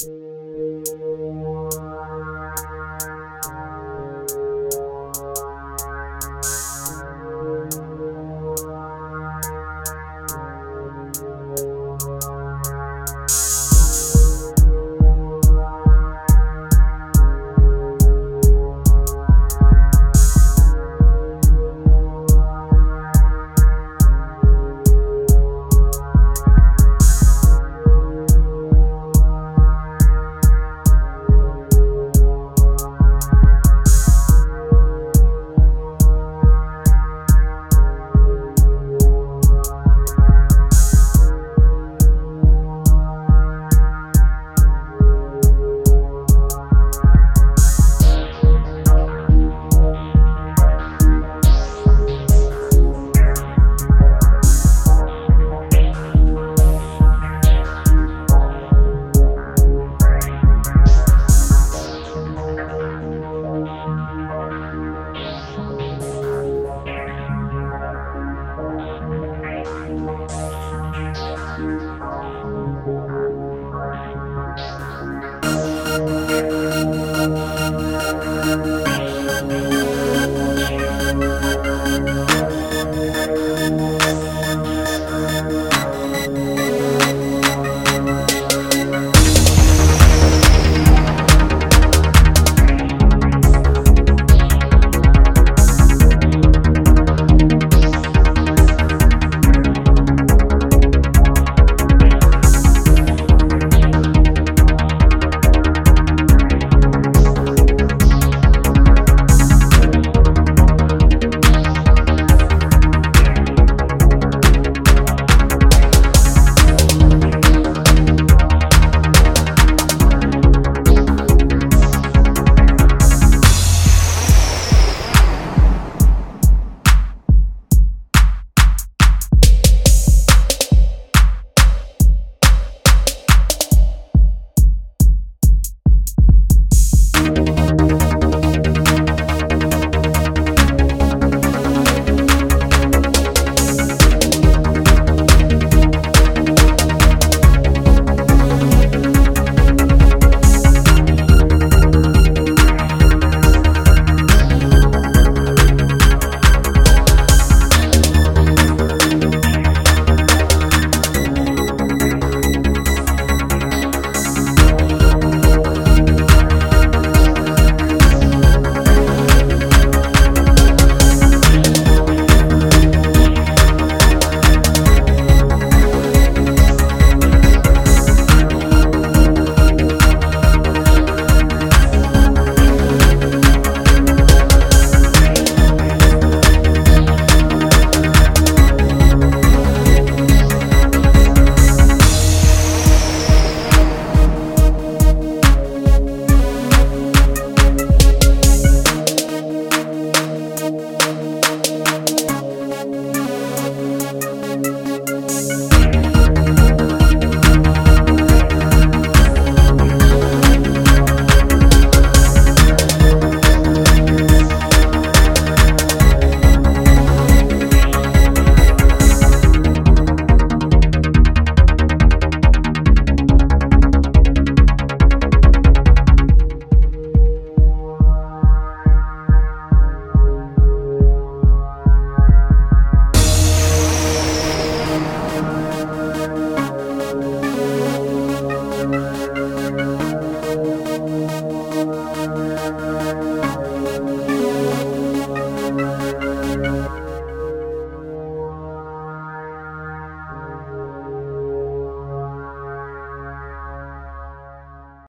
you